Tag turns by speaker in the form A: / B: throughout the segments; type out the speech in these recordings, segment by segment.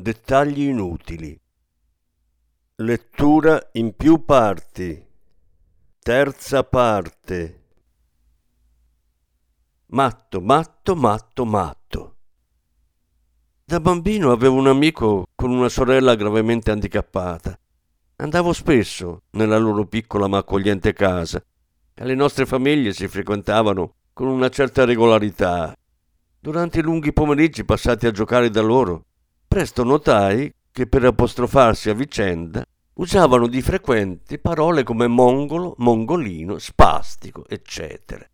A: Dettagli inutili. Lettura in più parti. Terza parte. Matto, matto, matto, matto. Da bambino avevo un amico con una sorella gravemente handicappata. Andavo spesso nella loro piccola ma accogliente casa e le nostre famiglie si frequentavano con una certa regolarità. Durante i lunghi pomeriggi passati a giocare da loro, presto notai che per apostrofarsi a vicenda usavano di frequente parole come mongolo, mongolino, spastico, eccetera.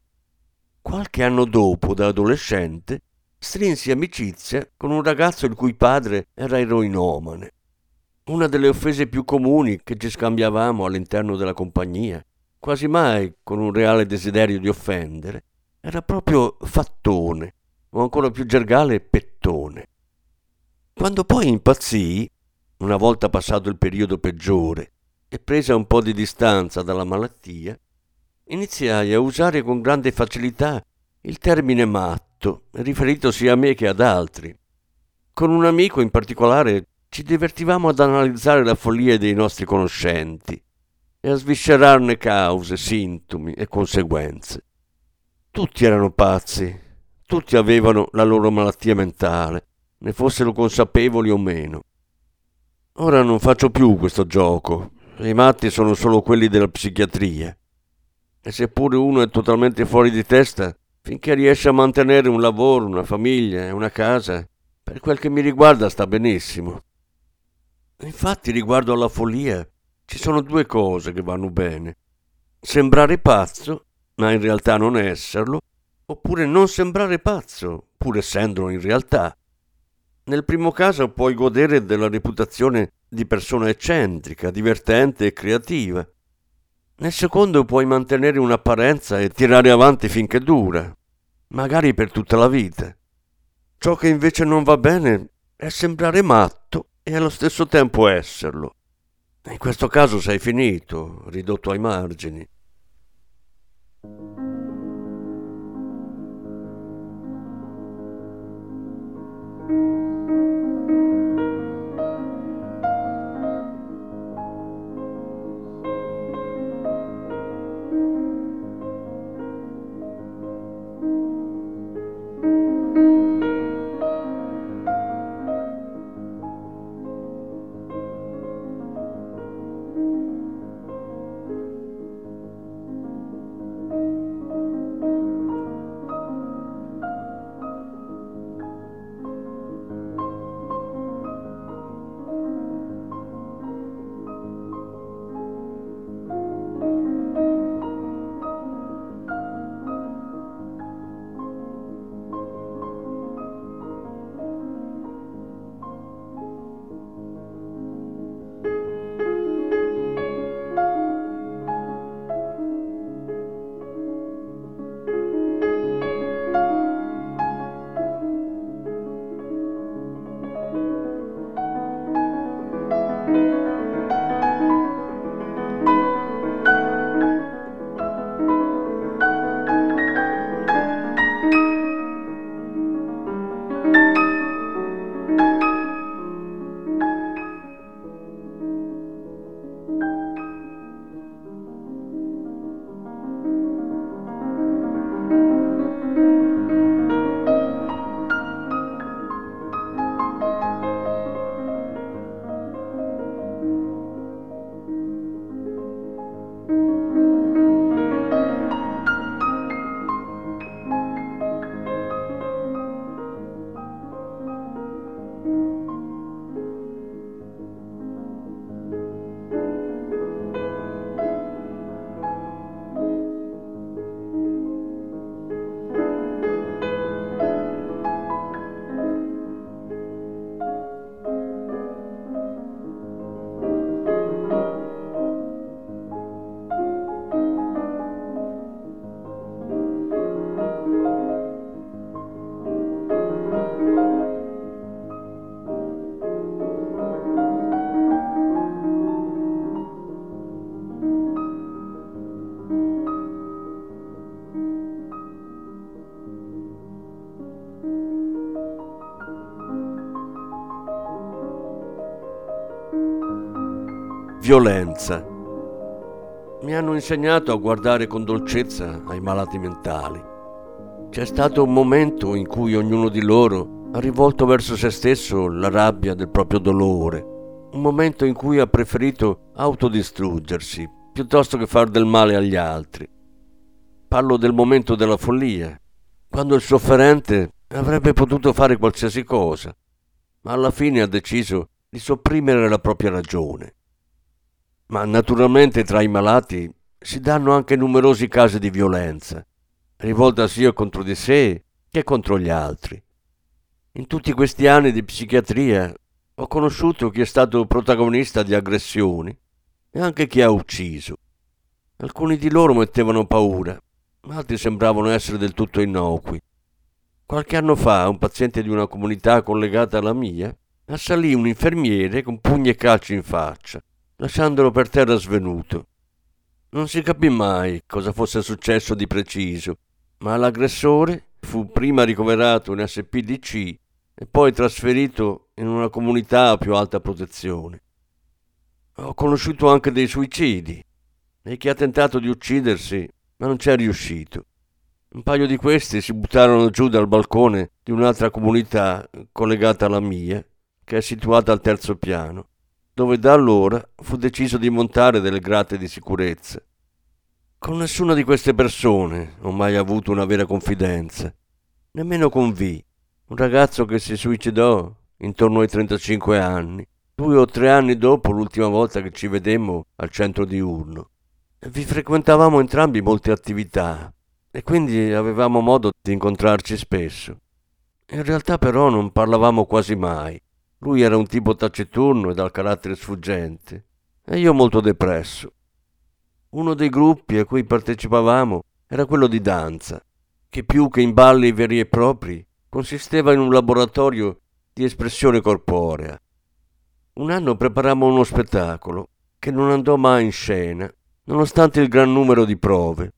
A: Qualche anno dopo, da adolescente, strinsi amicizia con un ragazzo il cui padre era eroinomane. Una delle offese più comuni che ci scambiavamo all'interno della compagnia, quasi mai con un reale desiderio di offendere, era proprio fattone, o ancora più gergale pettone. Quando poi impazzii, una volta passato il periodo peggiore e presa un po' di distanza dalla malattia, iniziai a usare con grande facilità il termine matto, riferito sia a me che ad altri. Con un amico in particolare ci divertivamo ad analizzare la follia dei nostri conoscenti e a sviscerarne cause, sintomi e conseguenze. Tutti erano pazzi, tutti avevano la loro malattia mentale ne fossero consapevoli o meno. Ora non faccio più questo gioco. I matti sono solo quelli della psichiatria. E seppure uno è totalmente fuori di testa, finché riesce a mantenere un lavoro, una famiglia e una casa, per quel che mi riguarda sta benissimo. Infatti, riguardo alla follia, ci sono due cose che vanno bene. Sembrare pazzo, ma in realtà non esserlo, oppure non sembrare pazzo, pur essendolo in realtà. Nel primo caso puoi godere della reputazione di persona eccentrica, divertente e creativa. Nel secondo puoi mantenere un'apparenza e tirare avanti finché dura, magari per tutta la vita. Ciò che invece non va bene è sembrare matto e allo stesso tempo esserlo. In questo caso sei finito, ridotto ai margini. Violenza. Mi hanno insegnato a guardare con dolcezza ai malati mentali. C'è stato un momento in cui ognuno di loro ha rivolto verso se stesso la rabbia del proprio dolore, un momento in cui ha preferito autodistruggersi piuttosto che far del male agli altri. Parlo del momento della follia, quando il sofferente avrebbe potuto fare qualsiasi cosa, ma alla fine ha deciso di sopprimere la propria ragione. Ma naturalmente tra i malati si danno anche numerosi casi di violenza, rivolta sia contro di sé che contro gli altri. In tutti questi anni di psichiatria ho conosciuto chi è stato protagonista di aggressioni e anche chi ha ucciso. Alcuni di loro mettevano paura, altri sembravano essere del tutto innocui. Qualche anno fa un paziente di una comunità collegata alla mia assalì un infermiere con pugni e calci in faccia, lasciandolo per terra svenuto. Non si capì mai cosa fosse successo di preciso, ma l'aggressore fu prima ricoverato in SPDC e poi trasferito in una comunità a più alta protezione. Ho conosciuto anche dei suicidi e chi ha tentato di uccidersi ma non c'è riuscito. Un paio di questi si buttarono giù dal balcone di un'altra comunità collegata alla mia, che è situata al terzo piano, dove da allora fu deciso di montare delle grate di sicurezza. Con nessuna di queste persone ho mai avuto una vera confidenza, nemmeno con V, un ragazzo che si suicidò intorno ai 35 anni, due o tre anni dopo l'ultima volta che ci vedemmo al centro diurno. Vi frequentavamo entrambi molte attività e quindi avevamo modo di incontrarci spesso. In realtà però non parlavamo quasi mai. Lui era un tipo taciturno e dal carattere sfuggente e io molto depresso. Uno dei gruppi a cui partecipavamo era quello di danza, che più che in balli veri e propri consisteva in un laboratorio di espressione corporea. Un anno preparammo uno spettacolo che non andò mai in scena nonostante il gran numero di prove.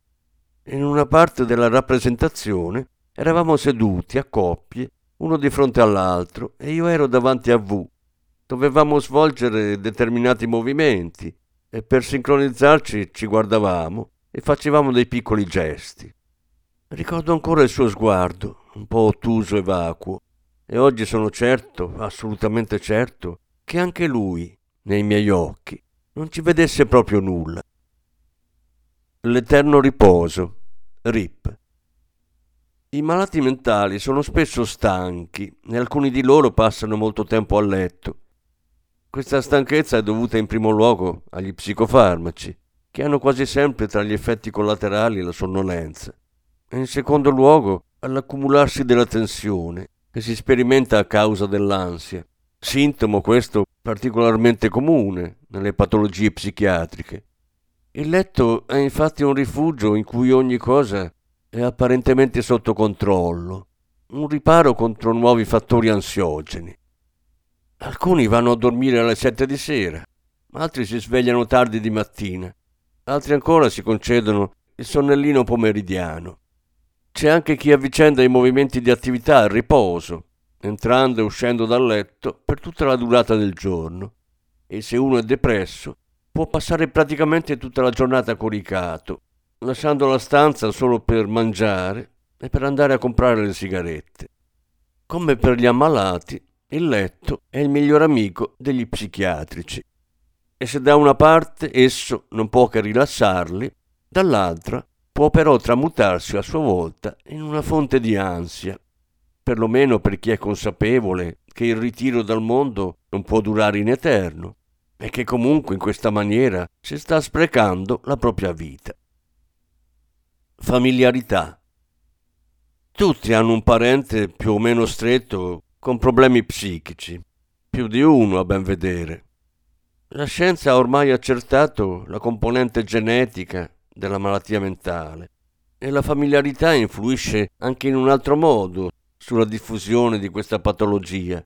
A: In una parte della rappresentazione eravamo seduti a coppie, uno di fronte all'altro, e io ero davanti a V. Dovevamo svolgere determinati movimenti e per sincronizzarci ci guardavamo e facevamo dei piccoli gesti. Ricordo ancora il suo sguardo, un po' ottuso e vacuo, e oggi sono certo, assolutamente certo, che anche lui, nei miei occhi, non ci vedesse proprio nulla. L'eterno riposo. RIP. I malati mentali sono spesso stanchi e alcuni di loro passano molto tempo a letto. Questa stanchezza è dovuta in primo luogo agli psicofarmaci, che hanno quasi sempre tra gli effetti collaterali la sonnolenza, e in secondo luogo all'accumularsi della tensione che si sperimenta a causa dell'ansia, sintomo questo particolarmente comune nelle patologie psichiatriche. Il letto è infatti un rifugio in cui ogni cosa è apparentemente sotto controllo, un riparo contro nuovi fattori ansiogeni. Alcuni vanno a dormire alle sette di sera, altri si svegliano tardi di mattina, altri ancora si concedono il sonnellino pomeridiano. C'è anche chi avvicenda i movimenti di attività al riposo, entrando e uscendo dal letto per tutta la durata del giorno. E se uno è depresso, può passare praticamente tutta la giornata coricato, lasciando la stanza solo per mangiare e per andare a comprare le sigarette. Come per gli ammalati, il letto è il miglior amico degli psichiatrici. E se da una parte esso non può che rilassarli, dall'altra può però tramutarsi a sua volta in una fonte di ansia, perlomeno per chi è consapevole che il ritiro dal mondo non può durare in eterno e che comunque in questa maniera si sta sprecando la propria vita. Familiarità. Tutti hanno un parente più o meno stretto con problemi psichici, più di uno a ben vedere. La scienza ha ormai accertato la componente genetica della malattia mentale e la familiarità influisce anche in un altro modo sulla diffusione di questa patologia.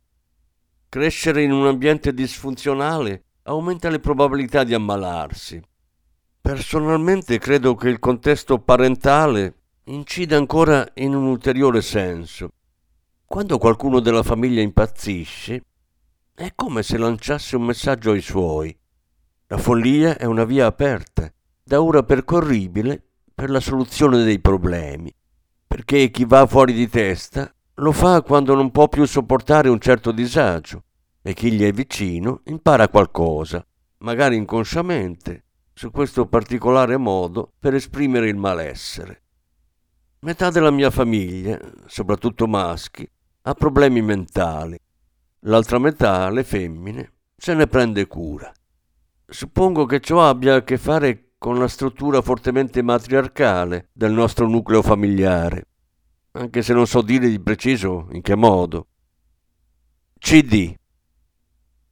A: Crescere in un ambiente disfunzionale aumenta le probabilità di ammalarsi. Personalmente credo che il contesto parentale incida ancora in un ulteriore senso. Quando qualcuno della famiglia impazzisce, è come se lanciasse un messaggio ai suoi. La follia è una via aperta, da ora percorribile per la soluzione dei problemi, perché chi va fuori di testa lo fa quando non può più sopportare un certo disagio e chi gli è vicino impara qualcosa, magari inconsciamente, su questo particolare modo per esprimere il malessere. Metà della mia famiglia, soprattutto maschi, ha problemi mentali. L'altra metà, le femmine, se ne prende cura. Suppongo che ciò abbia a che fare con la struttura fortemente matriarcale del nostro nucleo familiare, anche se non so dire di preciso in che modo. CD.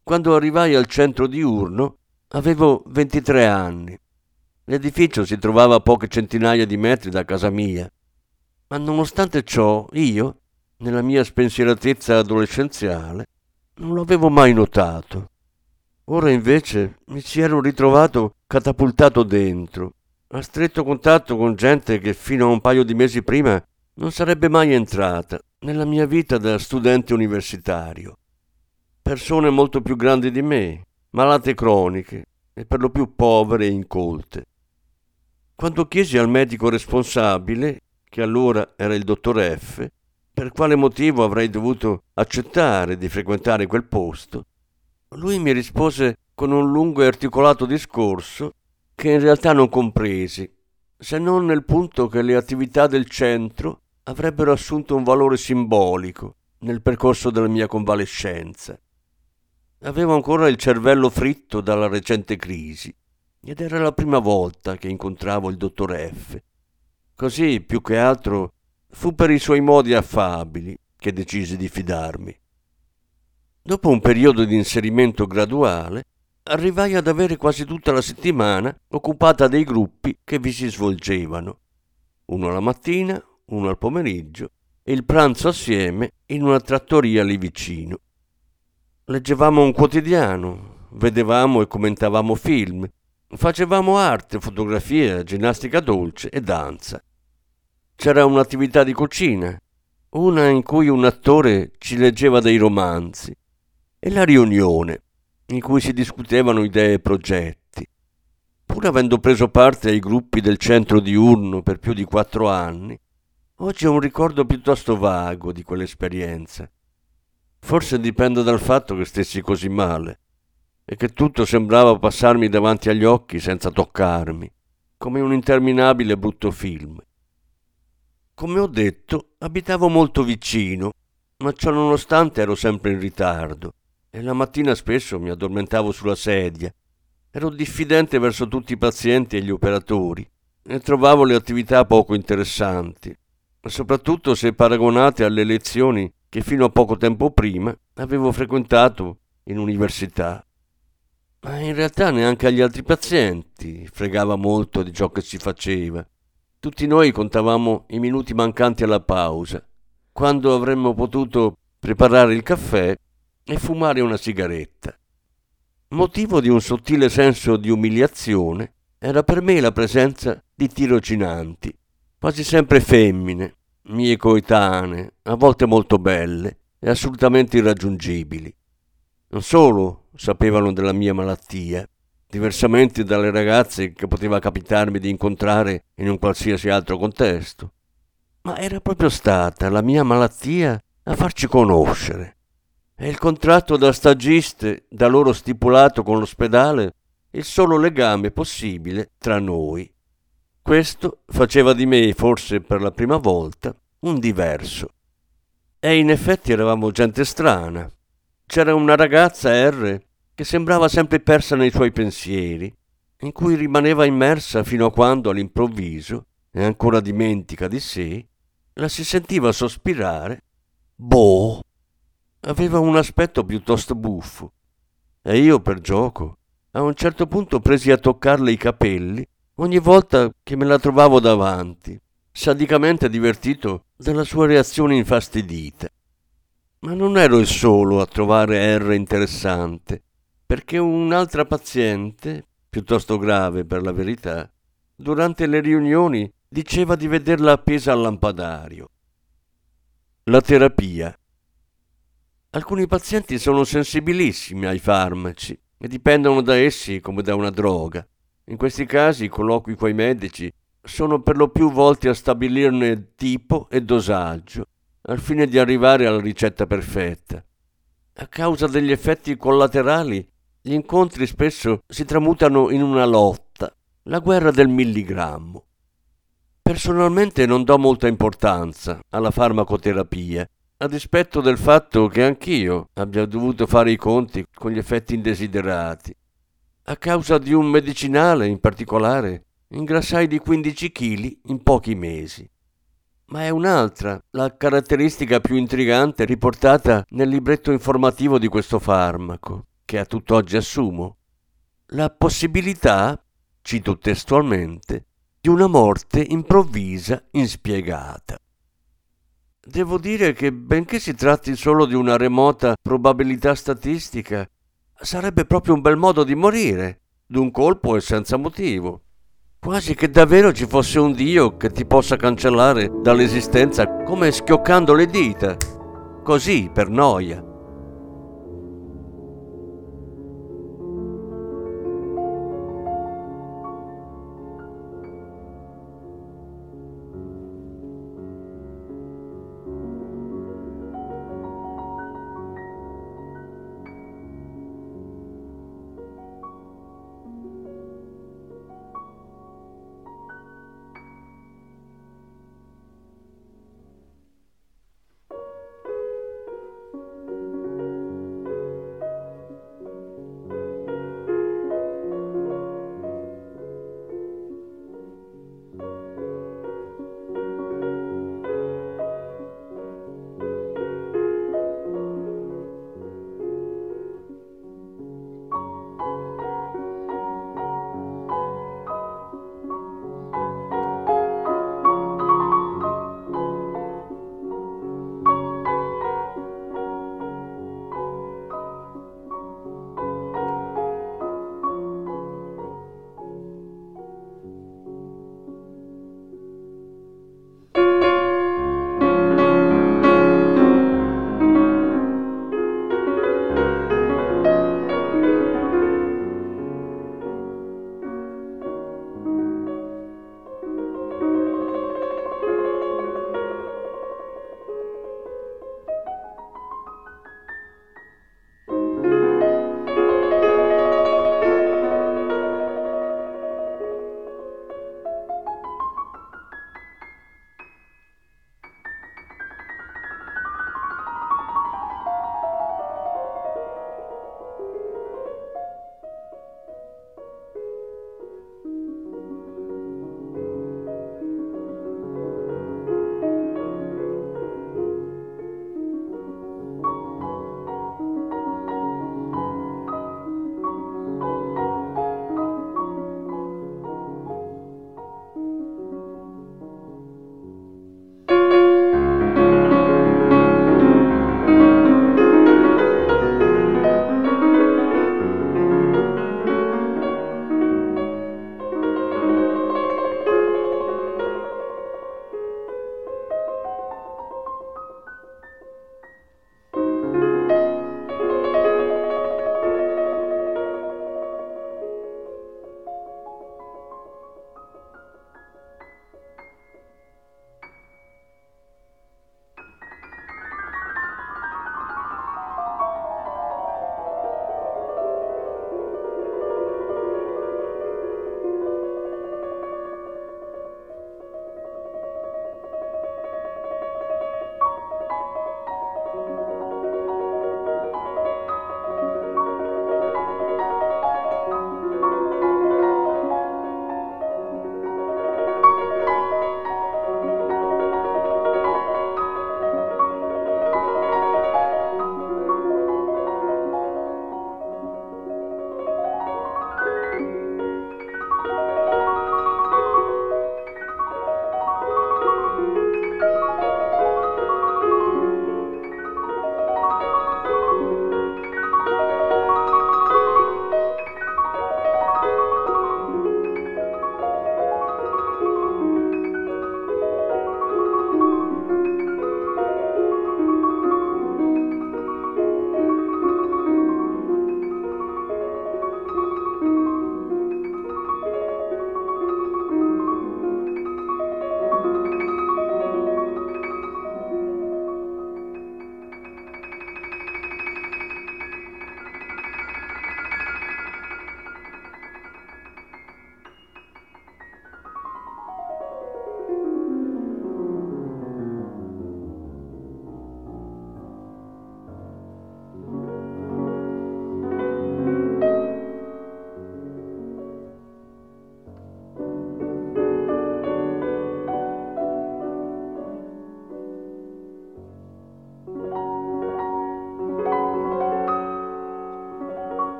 A: Quando arrivai al centro diurno avevo 23 anni. L'edificio si trovava a poche centinaia di metri da casa mia, ma nonostante ciò io, nella mia spensieratezza adolescenziale, non l'avevo mai notato. Ora invece mi ci ero ritrovato catapultato dentro, a stretto contatto con gente che fino a un paio di mesi prima non sarebbe mai entrata nella mia vita da studente universitario. Persone molto più grandi di me, malate croniche e per lo più povere e incolte. Quando chiesi al medico responsabile, che allora era il dottor F, per quale motivo avrei dovuto accettare di frequentare quel posto, lui mi rispose con un lungo e articolato discorso che in realtà non compresi, se non nel punto che le attività del centro avrebbero assunto un valore simbolico nel percorso della mia convalescenza. Avevo ancora il cervello fritto dalla recente crisi ed era la prima volta che incontravo il dottor F. Così, più che altro, fu per i suoi modi affabili che decisi di fidarmi. Dopo un periodo di inserimento graduale, arrivai ad avere quasi tutta la settimana occupata dei gruppi che vi si svolgevano. Uno alla mattina, uno al pomeriggio e il pranzo assieme in una trattoria lì vicino. Leggevamo un quotidiano, vedevamo e commentavamo film, facevamo arte, fotografia, ginnastica dolce e danza. C'era un'attività di cucina, una in cui un attore ci leggeva dei romanzi e la riunione in cui si discutevano idee e progetti. Pur avendo preso parte ai gruppi del centro diurno per più di quattro anni, oggi ho un ricordo piuttosto vago di quell'esperienza. Forse dipende dal fatto che stessi così male e che tutto sembrava passarmi davanti agli occhi senza toccarmi, come un interminabile brutto film. Come ho detto, abitavo molto vicino, ma ciò nonostante ero sempre in ritardo e la mattina spesso mi addormentavo sulla sedia. Ero diffidente verso tutti i pazienti e gli operatori e trovavo le attività poco interessanti, soprattutto se paragonate alle lezioni che fino a poco tempo prima avevo frequentato in università. Ma in realtà neanche agli altri pazienti fregava molto di ciò che si faceva. Tutti noi contavamo i minuti mancanti alla pausa, quando avremmo potuto preparare il caffè e fumare una sigaretta. Motivo di un sottile senso di umiliazione era per me la presenza di tirocinanti, quasi sempre femmine, mie coetanee, a volte molto belle e assolutamente irraggiungibili. Non solo sapevano della mia malattia, diversamente dalle ragazze che poteva capitarmi di incontrare in un qualsiasi altro contesto, ma era proprio stata la mia malattia a farci conoscere e il contratto da stagiste da loro stipulato con l'ospedale il solo legame possibile tra noi. Questo faceva di me, forse per la prima volta, un diverso. E in effetti eravamo gente strana. C'era una ragazza R che sembrava sempre persa nei suoi pensieri, in cui rimaneva immersa fino a quando all'improvviso, e ancora dimentica di sé, la si sentiva sospirare Boh. Aveva un aspetto piuttosto buffo e io per gioco a un certo punto presi a toccarle i capelli ogni volta che me la trovavo davanti, sadicamente divertito dalla sua reazione infastidita. Ma non ero il solo a trovare R interessante, perché un'altra paziente, piuttosto grave per la verità, durante le riunioni diceva di vederla appesa al lampadario. La terapia Alcuni pazienti sono sensibilissimi ai farmaci e dipendono da essi come da una droga. In questi casi i colloqui coi medici sono per lo più volti a stabilirne tipo e dosaggio, al fine di arrivare alla ricetta perfetta. A causa degli effetti collaterali, gli incontri spesso si tramutano in una lotta, la guerra del milligrammo. Personalmente non do molta importanza alla farmacoterapia, a dispetto del fatto che anch'io abbia dovuto fare i conti con gli effetti indesiderati. A causa di un medicinale in particolare, ingrassai di 15 kg in pochi mesi. Ma è un'altra, la caratteristica più intrigante riportata nel libretto informativo di questo farmaco, che a tutt'oggi assumo. La possibilità, cito testualmente, di una morte improvvisa inspiegata. Devo dire che, benché si tratti solo di una remota probabilità statistica, sarebbe proprio un bel modo di morire, d'un colpo e senza motivo. Quasi che davvero ci fosse un Dio che ti possa cancellare dall'esistenza come schioccando le dita, così per noia.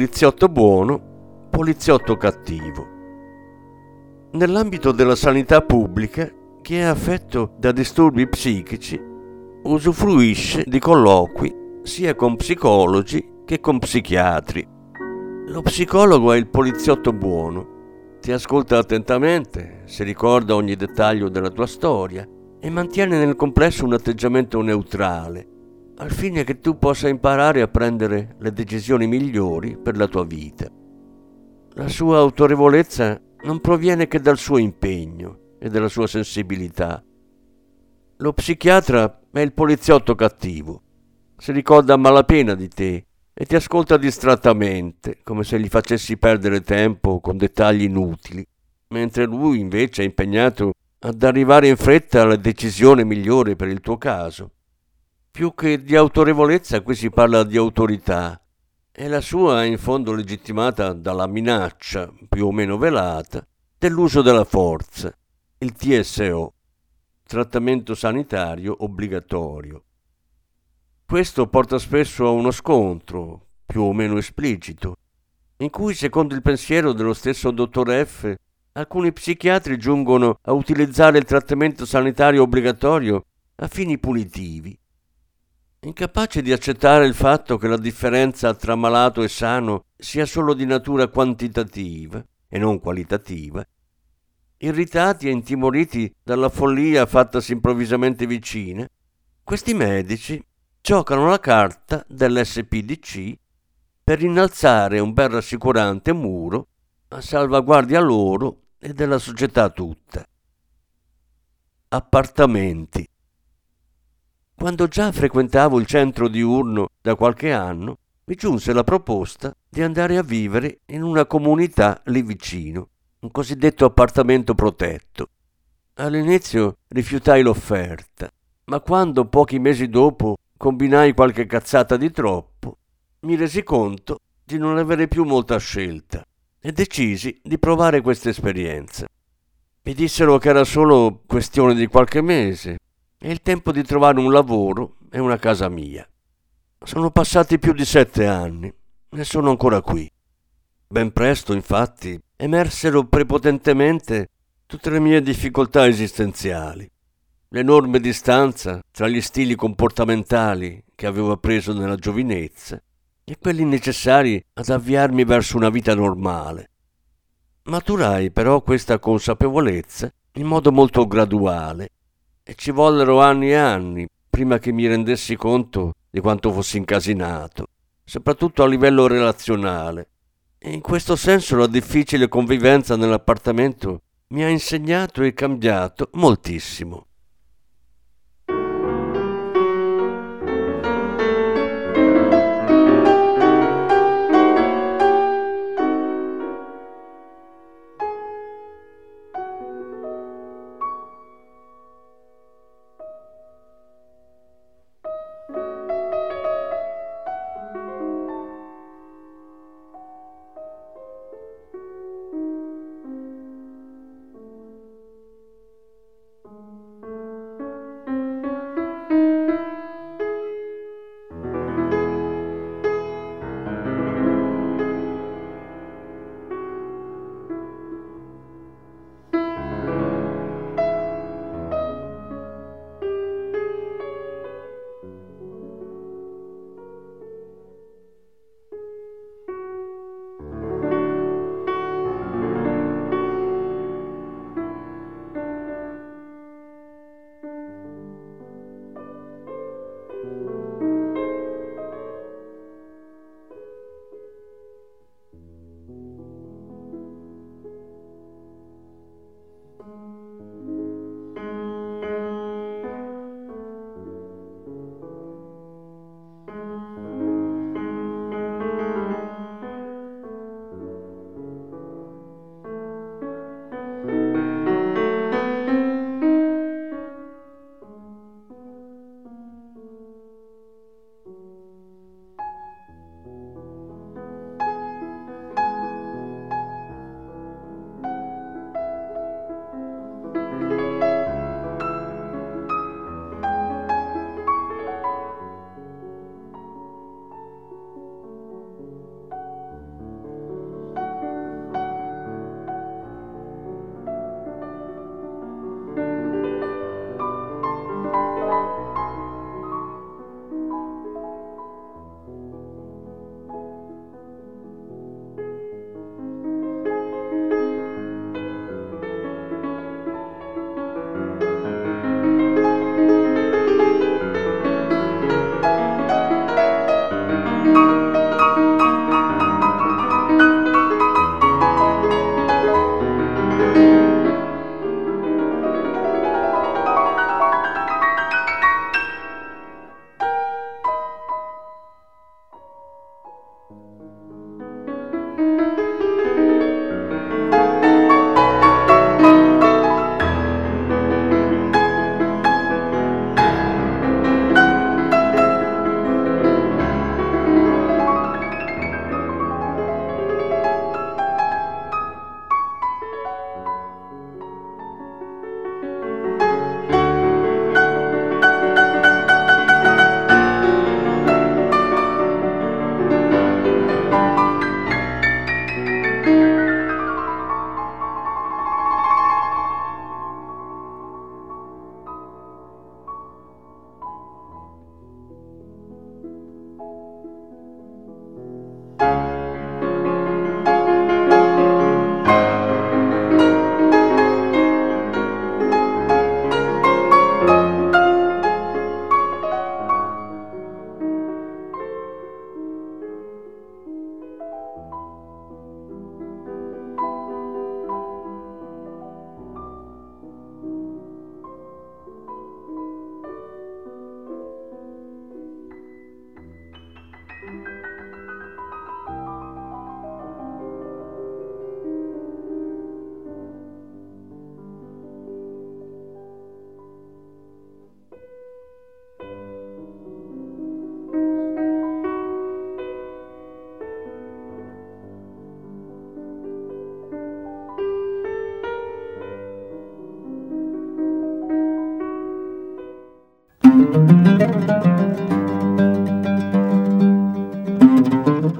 A: Poliziotto buono, poliziotto cattivo. Nell'ambito della sanità pubblica, chi è affetto da disturbi psichici usufruisce di colloqui sia con psicologi che con psichiatri. Lo psicologo è il poliziotto buono. Ti ascolta attentamente, si ricorda ogni dettaglio della tua storia e mantiene nel complesso un atteggiamento neutrale, al fine che tu possa imparare a prendere le decisioni migliori per la tua vita. La sua autorevolezza non proviene che dal suo impegno e dalla sua sensibilità. Lo psichiatra è il poliziotto cattivo. Si ricorda a malapena di te e ti ascolta distrattamente, come se gli facessi perdere tempo con dettagli inutili, mentre lui invece è impegnato ad arrivare in fretta alla decisione migliore per il tuo caso. Più che di autorevolezza qui si parla di autorità, e la sua è in fondo legittimata dalla minaccia, più o meno velata, dell'uso della forza, il TSO, trattamento sanitario obbligatorio. Questo porta spesso a uno scontro, più o meno esplicito, in cui, secondo il pensiero dello stesso dottor F., alcuni psichiatri giungono a utilizzare il trattamento sanitario obbligatorio a fini punitivi incapace di accettare il fatto che la differenza tra malato e sano sia solo di natura quantitativa e non qualitativa, irritati e intimoriti dalla follia fattasi improvvisamente vicina, questi medici giocano la carta dell'SPDC per innalzare un bel rassicurante muro a salvaguardia loro e della società tutta. Appartamenti. Quando già frequentavo il centro diurno da qualche anno, mi giunse la proposta di andare a vivere in una comunità lì vicino, un cosiddetto appartamento protetto. All'inizio rifiutai l'offerta, ma quando pochi mesi dopo combinai qualche cazzata di troppo, mi resi conto di non avere più molta scelta e decisi di provare questa esperienza. Mi dissero che era solo questione di qualche mese è il tempo di trovare un lavoro e una casa mia. Sono passati più di sette anni e sono ancora qui. Ben presto, infatti, emersero prepotentemente tutte le mie difficoltà esistenziali, l'enorme distanza tra gli stili comportamentali che avevo appreso nella giovinezza e quelli necessari ad avviarmi verso una vita normale. Maturai però questa consapevolezza in modo molto graduale e ci vollero anni e anni prima che mi rendessi conto di quanto fossi incasinato, soprattutto a livello relazionale. E in questo senso la difficile convivenza nell'appartamento mi ha insegnato e cambiato moltissimo.